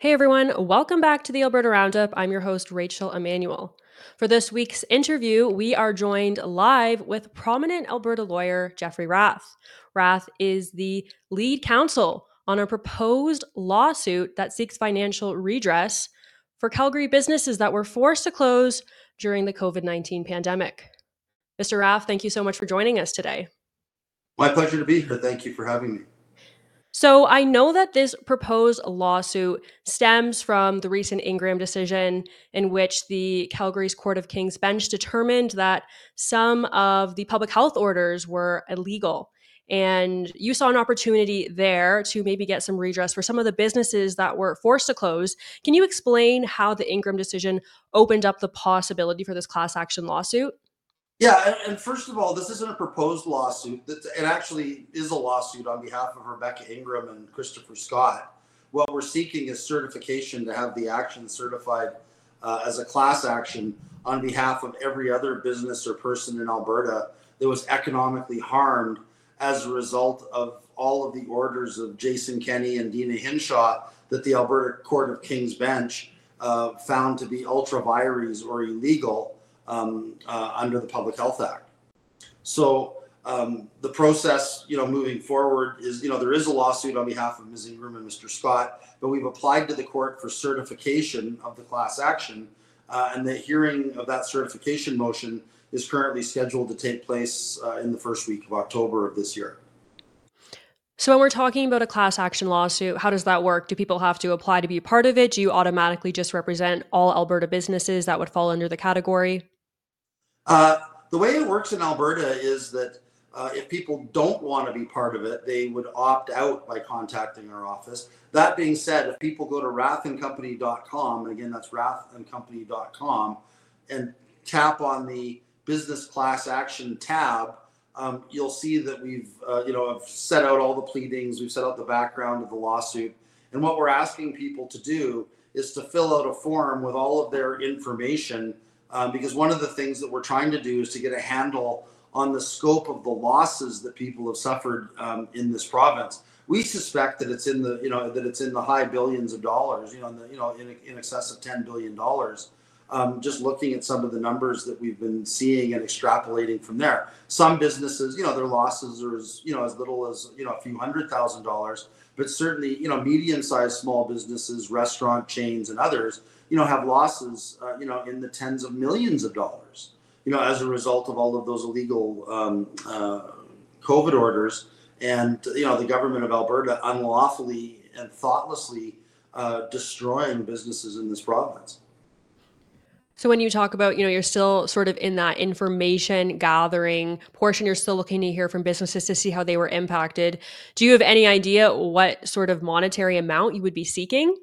Hey everyone, welcome back to the Alberta Roundup. I'm your host, Rachel Emmanuel. For this week's interview, we are joined live with prominent Alberta lawyer Jeffrey Rath. Rath is the lead counsel on a proposed lawsuit that seeks financial redress for Calgary businesses that were forced to close during the COVID 19 pandemic. Mr. Rath, thank you so much for joining us today. My pleasure to be here. Thank you for having me. So I know that this proposed lawsuit stems from the recent Ingram decision in which the Calgary's Court of King's Bench determined that some of the public health orders were illegal. And you saw an opportunity there to maybe get some redress for some of the businesses that were forced to close. Can you explain how the Ingram decision opened up the possibility for this class action lawsuit? Yeah, and, first of all, this isn't a proposed lawsuit. That it actually is a lawsuit on behalf of Rebecca Ingram and Christopher Scott. What we're seeking is certification to have the action certified uh, as a class action on behalf of every other business or person in Alberta that was economically harmed as a result of all of the orders of Jason Kenney and Deena Hinshaw that the Alberta Court of King's Bench uh, found to be ultra vires or illegal um, uh, under the Public Health Act. So um, the process, you know, moving forward is, you know, there is a lawsuit on behalf of Ms. Ingram and Mr. Scott, but we've applied to the court for certification of the class action, uh, and the hearing of that certification motion is currently scheduled to take place uh, in the first week of October of this year. So, when we're talking about a class action lawsuit, how does that work? Do people have to apply to be part of it? Do you automatically just represent all Alberta businesses that would fall under the category? Uh, the way it works in Alberta is that uh, if people don't want to be part of it, they would opt out by contacting our office. That being said, if people go to rathandcompany.com, and again, that's rathandcompany.com, and tap on the business class action tab, um, you'll see that we've, uh, you know, have set out all the pleadings, we've set out the background of the lawsuit. And what we're asking people to do is to fill out a form with all of their information um, because one of the things that we're trying to do is to get a handle on the scope of the losses that people have suffered um, in this province. We suspect that it's in the you know that it's in the high billions of dollars, you know, in the, you know in, in excess of ten billion dollars. Um, just looking at some of the numbers that we've been seeing and extrapolating from there. Some businesses, you know, their losses are as you know as little as you know a few hundred thousand dollars, but certainly you know medium-sized small businesses, restaurant chains, and others you know, have losses, uh, you know, in the tens of millions of dollars, you know, as a result of all of those illegal um, uh, COVID orders. And, you know, the government of Alberta unlawfully and thoughtlessly uh, destroying businesses in this province. So when you talk about, you know, you're still sort of in that information gathering portion, you're still looking to hear from businesses to see how they were impacted. Do you have any idea what sort of monetary amount you would be seeking?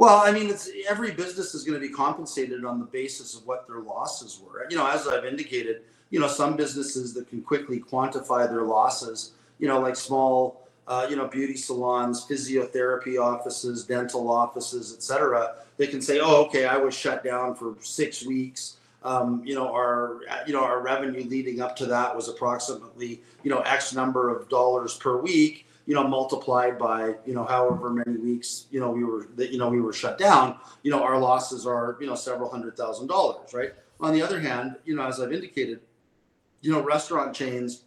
Well, I mean, it's every business is going to be compensated on the basis of what their losses were. You know, as I've indicated, you know, some businesses that can quickly quantify their losses, you know, like small, uh, you know, beauty salons, physiotherapy offices, dental offices, etc. They can say, "Oh, okay, I was shut down for six weeks." Um, you know, our you know our revenue leading up to that was approximately you know X number of dollars per week you know, multiplied by, you know, however many weeks, you know, we were, that, you know, we were shut down, you know, our losses are, you know, several hundred thousand dollars, right? On the other hand, you know, as I've indicated, you know, restaurant chains,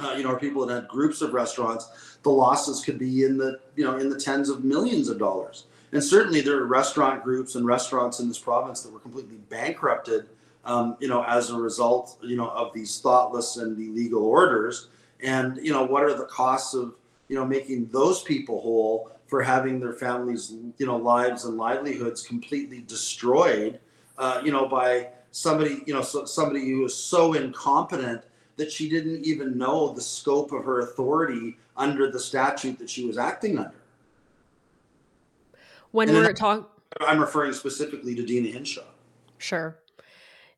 uh, you know, or people that had groups of restaurants, the losses could be in the, you know, in the tens of millions of dollars. And certainly there are restaurant groups and restaurants in this province that were completely bankrupted, um, you know, as a result, you know, of these thoughtless and illegal orders. And, you know, what are the costs of, you know, making those people whole for having their families, you know, lives and livelihoods completely destroyed, uh, you know, by somebody, you know, so, somebody who was so incompetent that she didn't even know the scope of her authority under the statute that she was acting under. When and we're talking, I'm referring specifically to Deena Hinshaw. Sure.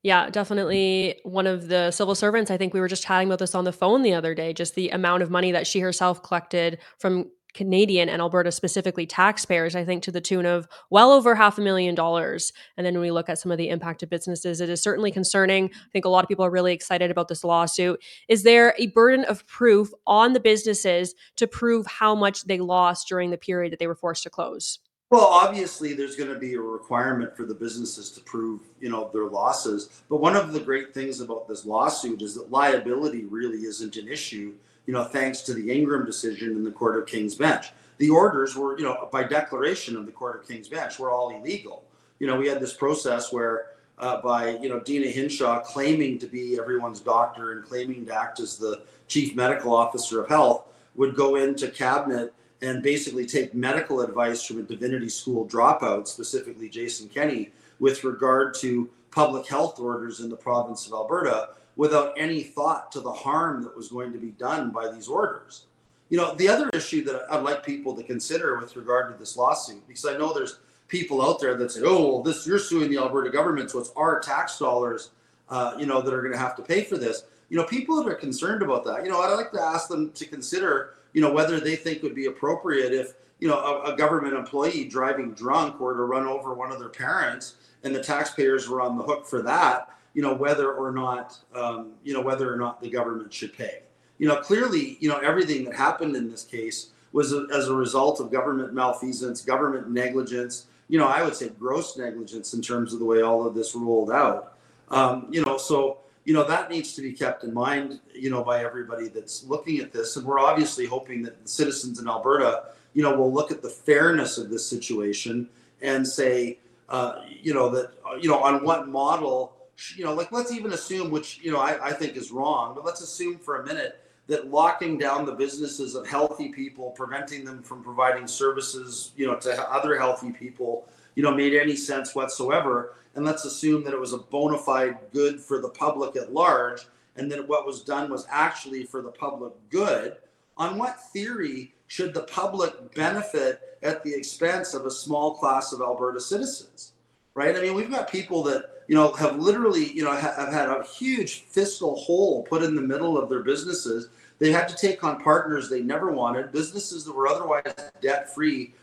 Yeah, definitely one of the civil servants. I think we were just chatting about this on the phone the other day, just the amount of money that she herself collected from Canadian and Alberta specifically taxpayers, I think to the tune of well over half a million dollars. And then when we look at some of the impacted businesses, it is certainly concerning. I think a lot of people are really excited about this lawsuit. Is there a burden of proof on the businesses to prove how much they lost during the period that they were forced to close? Well, obviously, there's going to be a requirement for the businesses to prove, you know, their losses. But one of the great things about this lawsuit is that liability really isn't an issue, you know, thanks to the Ingram decision in the Court of King's Bench. The orders were, you know, by declaration of the Court of King's Bench, were all illegal. You know, we had this process where, uh, by you know, Deena Hinshaw claiming to be everyone's doctor and claiming to act as the chief medical officer of health, would go into cabinet and basically take medical advice from a divinity school dropout, specifically Jason Kenney, with regard to public health orders in the province of Alberta without any thought to the harm that was going to be done by these orders. You know, the other issue that I'd like people to consider with regard to this lawsuit, because I know there's people out there that say, "Oh, well, this you're suing the Alberta government, so it's our tax dollars, uh, you know, that are going to have to pay for this." You know, people that are concerned about that, you know, I'd like to ask them to consider you know, whether they think would be appropriate if, you know, a, a, government employee driving drunk were to run over one of their parents and the taxpayers were on the hook for that, you know, whether or not, um, you know, whether or not the government should pay. You know, clearly, you know, everything that happened in this case was a, as a result of government malfeasance, government negligence, you know, I would say gross negligence in terms of the way all of this rolled out. Um, you know, so you know that needs to be kept in mind you know by everybody that's looking at this. And we're obviously hoping that the citizens in alberta you know will look at the fairness of this situation and say uh, you know that you know on what model you know like let's even assume which you know I, I think is wrong but let's assume for a minute that locking down the businesses of healthy people preventing them from providing services you know to other healthy people you know made any sense whatsoever and let's assume that it was a bona fide good for the public at large and that what was done was actually for the public good on what theory should the public benefit at the expense of a small class of alberta citizens right? I mean we've got people that you know have literally you know have had a huge fiscal hole put in the middle of their businesses. They had to take on partners they never wanted businesses that were otherwise debt free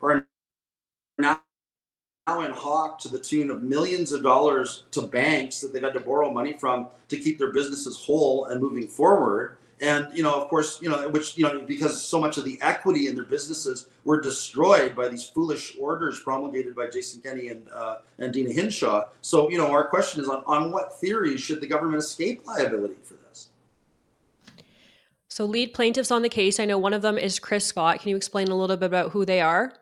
are now in hawk to the tune of millions of dollars to banks that they've had to borrow money from to keep their businesses whole and moving forward. And you know, of course, you know, which you know, because so much of the equity in their businesses were destroyed by these foolish orders promulgated by Jason Kenney and uh, and Deena Hinshaw. So, you know, our question is on on what theory should the government escape liability for this? So, lead plaintiffs on the case, I know one of them is Chris Scott. Can you explain a little bit about who they are?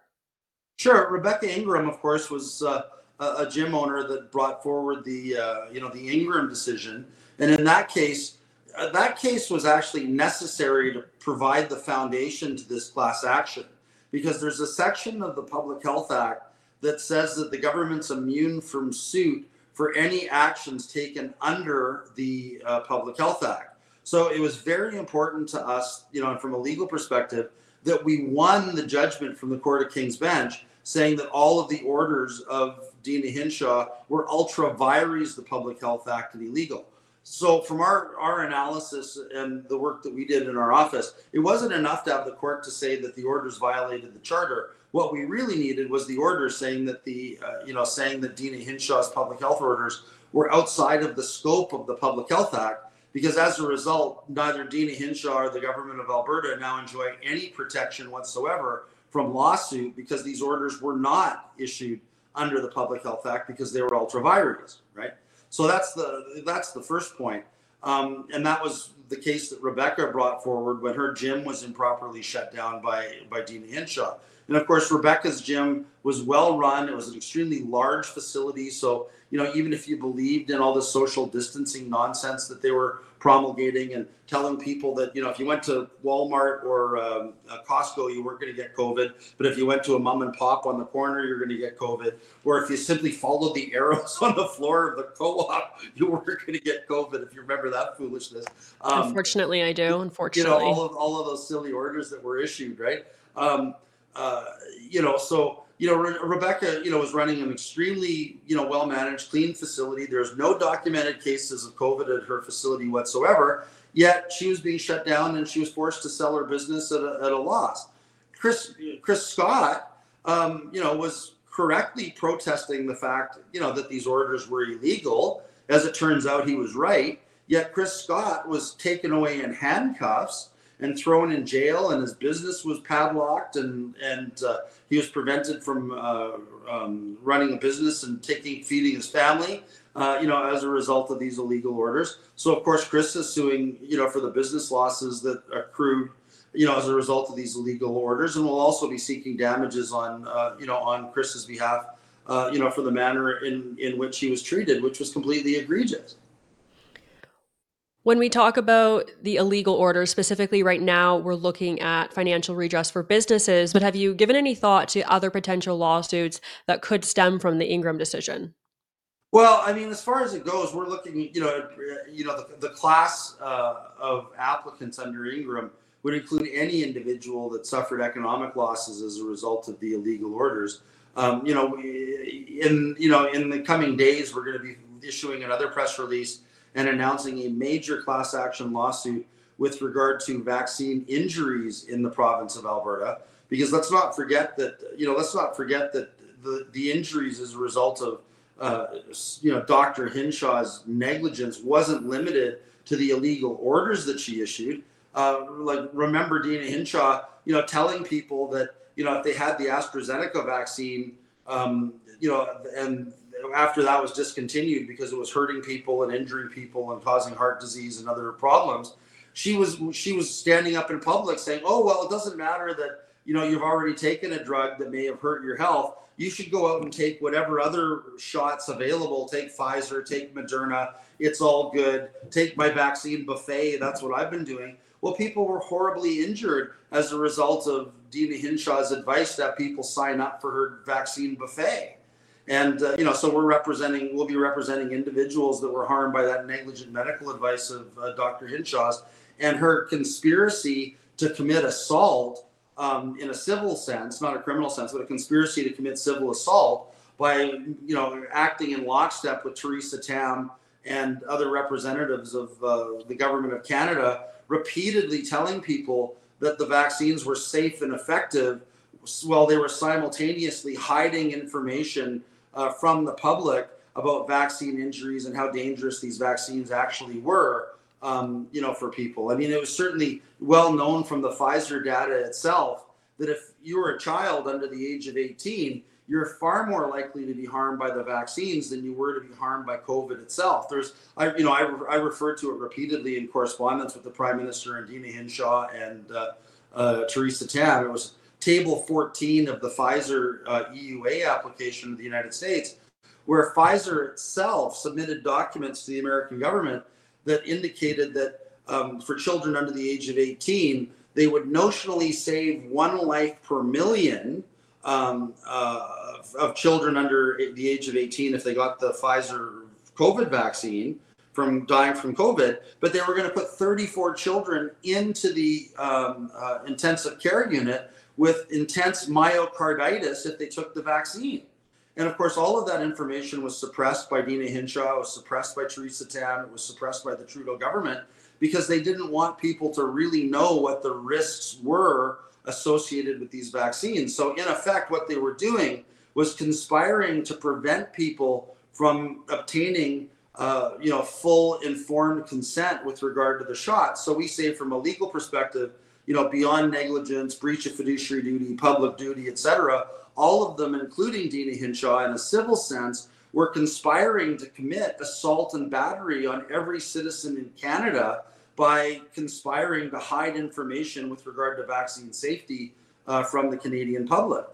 Sure. Rebecca Ingram, of course, was uh, a, gym owner that brought forward the uh, you know the Ingram decision, and in that case, uh, that case was actually necessary to provide the foundation to this class action because there's a section of the Public Health Act that says that the government's immune from suit for any actions taken under the uh, Public Health Act. So it was very important to us, you know, from a legal perspective, that we won the judgment from the Court of King's Bench saying that all of the orders of Deena Hinshaw were ultra vires the Public Health Act and illegal. So, from our, our analysis and the work that we did in our office, it wasn't enough to have the court to say that the orders violated the charter. What we really needed was the order saying that the, uh, you know, saying that Deena Hinshaw's public health orders were outside of the scope of the Public Health Act because as a result, neither Deena Hinshaw or the government of Alberta now enjoy any protection whatsoever from lawsuit because these orders were not issued under the Public Health Act because they were ultra vires, right? So that's the that's the first point. Um, and that was the case that Rebecca brought forward when her gym was improperly shut down by by Deena Hinshaw. And of course, Rebecca's gym was well run. It was an extremely large facility. So, you know, even if you believed in all the social distancing nonsense that they were promulgating and telling people that you know if you went to Walmart or um, Costco you weren't going to get COVID, but if you went to a mom and pop on the corner you're going to get COVID, or if you simply followed the arrows on the floor of the co-op you weren't going to get COVID. If you remember that foolishness. Um, unfortunately, I do. Unfortunately, you know all of all of those silly orders that were issued, right? Um, uh, you know, so you know, Re- Rebecca, you know, was running an extremely, you know, well managed, clean facility. There's no documented cases of COVID at her facility whatsoever. Yet she was being shut down and she was forced to sell her business at a, at a loss. Chris Chris Scott, um, you know, was correctly protesting the fact, you know, that these orders were illegal. As it turns out, he was right. Yet Chris Scott was taken away in handcuffs and thrown in jail, and his business was padlocked, and and uh, he was prevented from uh, um, running a business and taking feeding his family. Uh, you know, as a result of these illegal orders. So of course, Chris is suing, you know, for the business losses that accrued, you know, as a result of these illegal orders, and will also be seeking damages on, uh, you know, on Chris's behalf, uh, you know, for the manner in in which he was treated, which was completely egregious. When we talk about the illegal orders, specifically right now, we're looking at financial redress for businesses. But have you given any thought to other potential lawsuits that could stem from the Ingram decision? Well, I mean, as far as it goes, we're looking, you know, you know, the, the class uh, of applicants under Ingram would include any individual that suffered economic losses as a result of the illegal orders. Um, you know, in you know, in the coming days, we're going to be issuing another press release and announcing a major class action lawsuit with regard to vaccine injuries in the province of Alberta. Because let's not forget that, you know, let's not forget that the, the injuries as a result of, uh, you know, Dr. Hinshaw's negligence wasn't limited to the illegal orders that she issued. Uh, like, remember Deena Hinshaw, you know, telling people that, you know, if they had the AstraZeneca vaccine, um, you know, and after that was discontinued because it was hurting people and injuring people and causing heart disease and other problems she was she was standing up in public saying oh well it doesn't matter that you know you've already taken a drug that may have hurt your health. You should go out and take whatever other shots available. Take pfizer take moderna. It's all good. Take my vaccine buffet. That's what i've been doing. Well people were horribly injured as a result of deena hinshaw's advice that people sign up for her vaccine buffet and uh, you know, so we're representing, we'll be representing individuals that were harmed by that negligent medical advice of uh, Dr. Hinshaw's and her conspiracy to commit assault um, in a civil sense, not a criminal sense, but a conspiracy to commit civil assault by you know acting in lockstep with Theresa Tam and other representatives of uh, the government of Canada, repeatedly telling people that the vaccines were safe and effective while they were simultaneously hiding information uh, from the public about vaccine injuries and how dangerous these vaccines actually were. Um, you know, for people. I mean, it was certainly well known from the Pfizer data itself that if you were a child under the age of 18, you're far more likely to be harmed by the vaccines than you were to be harmed by COVID itself. There's, I, you know, I, I referred to it repeatedly in correspondence with the Prime Minister and Deena Hinshaw and uh, uh, Theresa Tam. It was table 14 of the Pfizer uh, EUA application of the United States, where Pfizer itself submitted documents to the American government that indicated that um, for children under the age of 18, they would notionally save one life per million um, uh, of children under the age of 18 if they got the Pfizer COVID vaccine from dying from COVID, but they were going to put 34 children into the um, uh, intensive care unit with intense myocarditis if they took the vaccine. And of course, all of that information was suppressed by Deena Hinshaw, was suppressed by Theresa Tam, it was suppressed by the Trudeau government because they didn't want people to really know what the risks were associated with these vaccines. So, in effect, what they were doing was conspiring to prevent people from obtaining uh, you know full informed consent with regard to the shot so we say from a legal perspective you know, beyond negligence, breach of fiduciary duty, public duty, etc., all of them, including Deena Hinshaw, in a civil sense, were conspiring to commit assault and battery on every citizen in Canada by conspiring to hide information with regard to vaccine safety uh, from the Canadian public.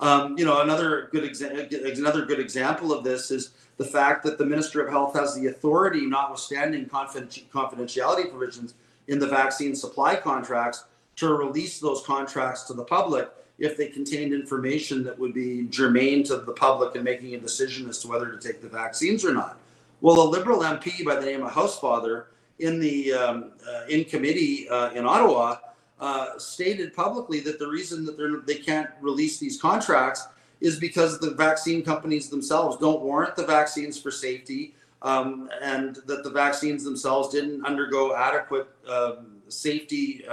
Um, you know, another good exa- another good example of this is the fact that the Minister of Health has the authority, notwithstanding confidentiality provisions, in the vaccine supply contracts to release those contracts to the public if they contained information that would be germane to the public in making a decision as to whether to take the vaccines or not. Well, a Liberal MP by the name of Housefather in the um, uh, in committee uh, in Ottawa uh, stated publicly that the reason that they can't release these contracts is because the vaccine companies themselves don't warrant the vaccines for safety um, and that the vaccines themselves didn't undergo adequate um, safety,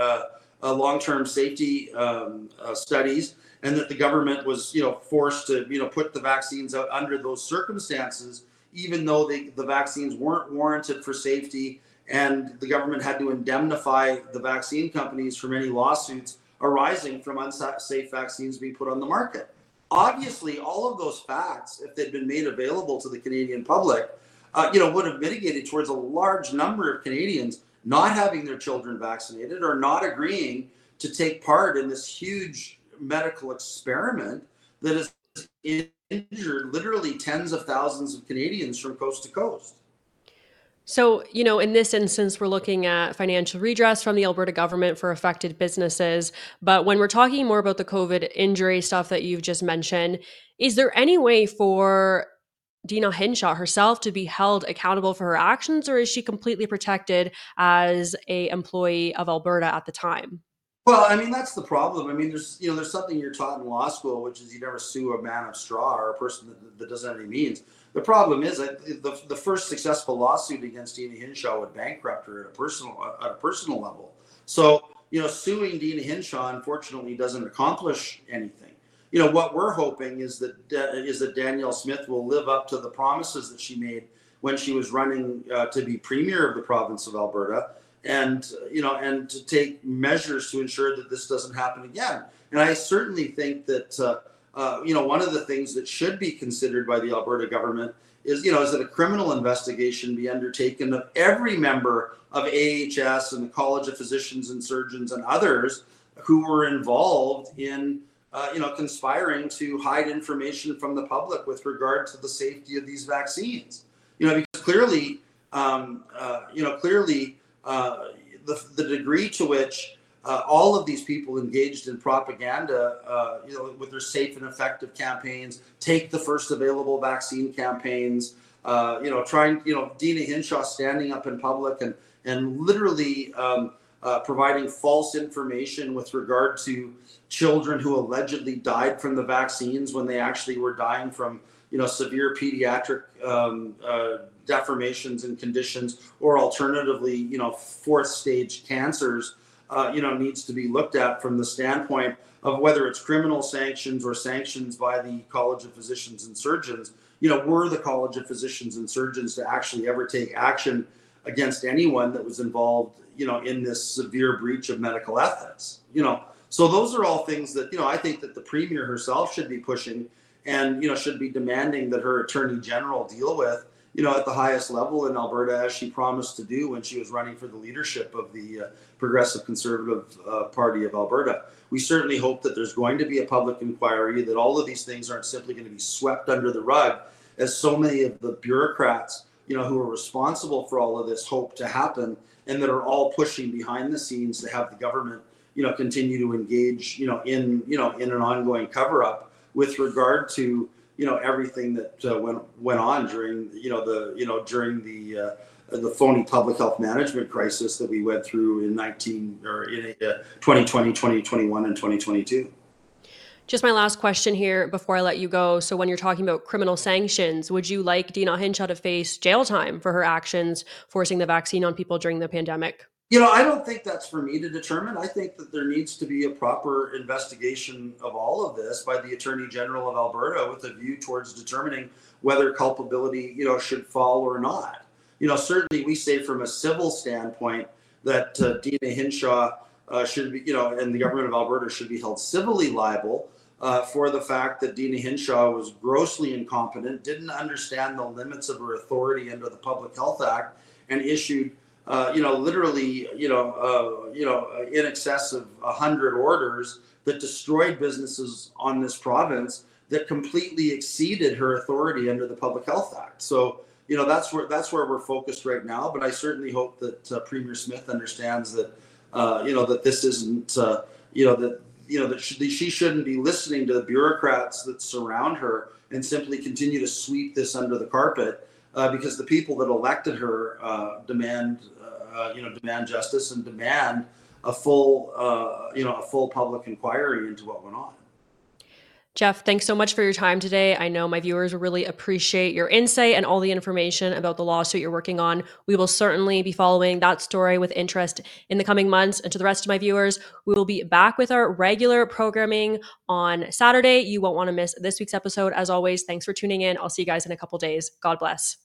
uh, long-term safety um, uh, studies, and that the government was, you know, forced to, you know, put the vaccines out under those circumstances, even though they, the vaccines weren't warranted for safety and the government had to indemnify the vaccine companies from any lawsuits arising from unsafe vaccines being put on the market. Obviously, all of those facts, if they'd been made available to the Canadian public, uh, you know, would have mitigated towards a large number of Canadians not having their children vaccinated or not agreeing to take part in this huge medical experiment that has injured literally tens of thousands of Canadians from coast to coast. So, you know, in this instance, we're looking at financial redress from the Alberta government for affected businesses. But when we're talking more about the COVID injury stuff that you've just mentioned, is there any way for Deena Hinshaw herself to be held accountable for her actions, or is she completely protected as a employee of Alberta at the time? Well, I mean that's the problem. I mean, there's you know there's something you're taught in law school, which is you never sue a man of straw or a person that, that doesn't have any means. The problem is that the, the first successful lawsuit against Deena Hinshaw would bankrupt her at a personal at a personal level. So you know, suing Deena Hinshaw unfortunately doesn't accomplish anything. You know what we're hoping is that is that Danielle Smith will live up to the promises that she made when she was running uh, to be premier of the province of Alberta and you know and to take measures to ensure that this doesn't happen again. And i certainly think that uh, uh, you know one of the things that should be considered by the alberta government is you know is that a criminal investigation be undertaken of every member of ahs and the college of physicians and surgeons and others who were involved in uh, you know conspiring to hide information from the public with regard to the safety of these vaccines. You know because clearly um, uh, you know clearly uh, the, the degree to which uh, all of these people engaged in propaganda, uh, you know, with their safe and effective campaigns, take the first available vaccine campaigns, uh, you know, trying, you know, Deena Hinshaw standing up in public and and literally um, uh, providing false information with regard to children who allegedly died from the vaccines when they actually were dying from, you know, severe pediatric um, uh, deformations and conditions, or alternatively, you know, fourth stage cancers, uh, you know, needs to be looked at from the standpoint of whether it's criminal sanctions or sanctions by the College of Physicians and Surgeons. You know, were the College of Physicians and Surgeons to actually ever take action against anyone that was involved, you know, in this severe breach of medical ethics? You know, so those are all things that you know I think that the premier herself should be pushing and you know should be demanding that her attorney general deal with you know, at the highest level in Alberta, as she promised to do when she was running for the leadership of the uh, Progressive Conservative uh, Party of Alberta. We certainly hope that there's going to be a public inquiry, that all of these things aren't simply going to be swept under the rug, as so many of the bureaucrats, you know, who are responsible for all of this hope to happen, and that are all pushing behind the scenes to have the government, you know, continue to engage, you know, in you know in an ongoing cover up with regard to you know everything that uh, went went on during you know the you know during the uh, the phony public health management crisis that we went through in 19 or in uh, 2020 2021 and 2022 just my last question here before I let you go. So, when you're talking about criminal sanctions, would you like Deena Hinshaw to face jail time for her actions forcing the vaccine on people during the pandemic? You know, I don't think that's for me to determine. I think that there needs to be a proper investigation of all of this by the Attorney General of Alberta with a view towards determining whether culpability, you know, should fall or not. You know, certainly we say from a civil standpoint that uh, Deena Hinshaw uh, should be, you know, and the government of Alberta should be held civilly liable uh, for the fact that Deena Hinshaw was grossly incompetent, didn't understand the limits of her authority under the Public Health Act, and issued uh, you know, literally, you know, uh, you know, in excess of hundred orders that destroyed businesses on this province that completely exceeded her authority under the Public Health Act. So, you know, that's where that's where we're focused right now. But I certainly hope that uh, Premier Smith understands that, uh, you know, that this isn't, uh, you know, that you know that she, she shouldn't be listening to the bureaucrats that surround her and simply continue to sweep this under the carpet. Uh, because the people that elected her uh, demand uh, you know, demand justice and demand a full, you know, a full public inquiry into what went on. Jeff, thanks so much for your time today. I know my viewers will really appreciate your insight and all the information about the lawsuit you're working on. We will certainly be following that story with interest in the coming months. And to the rest of my viewers, we will be back with our regular programming on Saturday. You won't want to miss this week's episode. As always, thanks for tuning in. I'll see you guys in a couple days. God bless.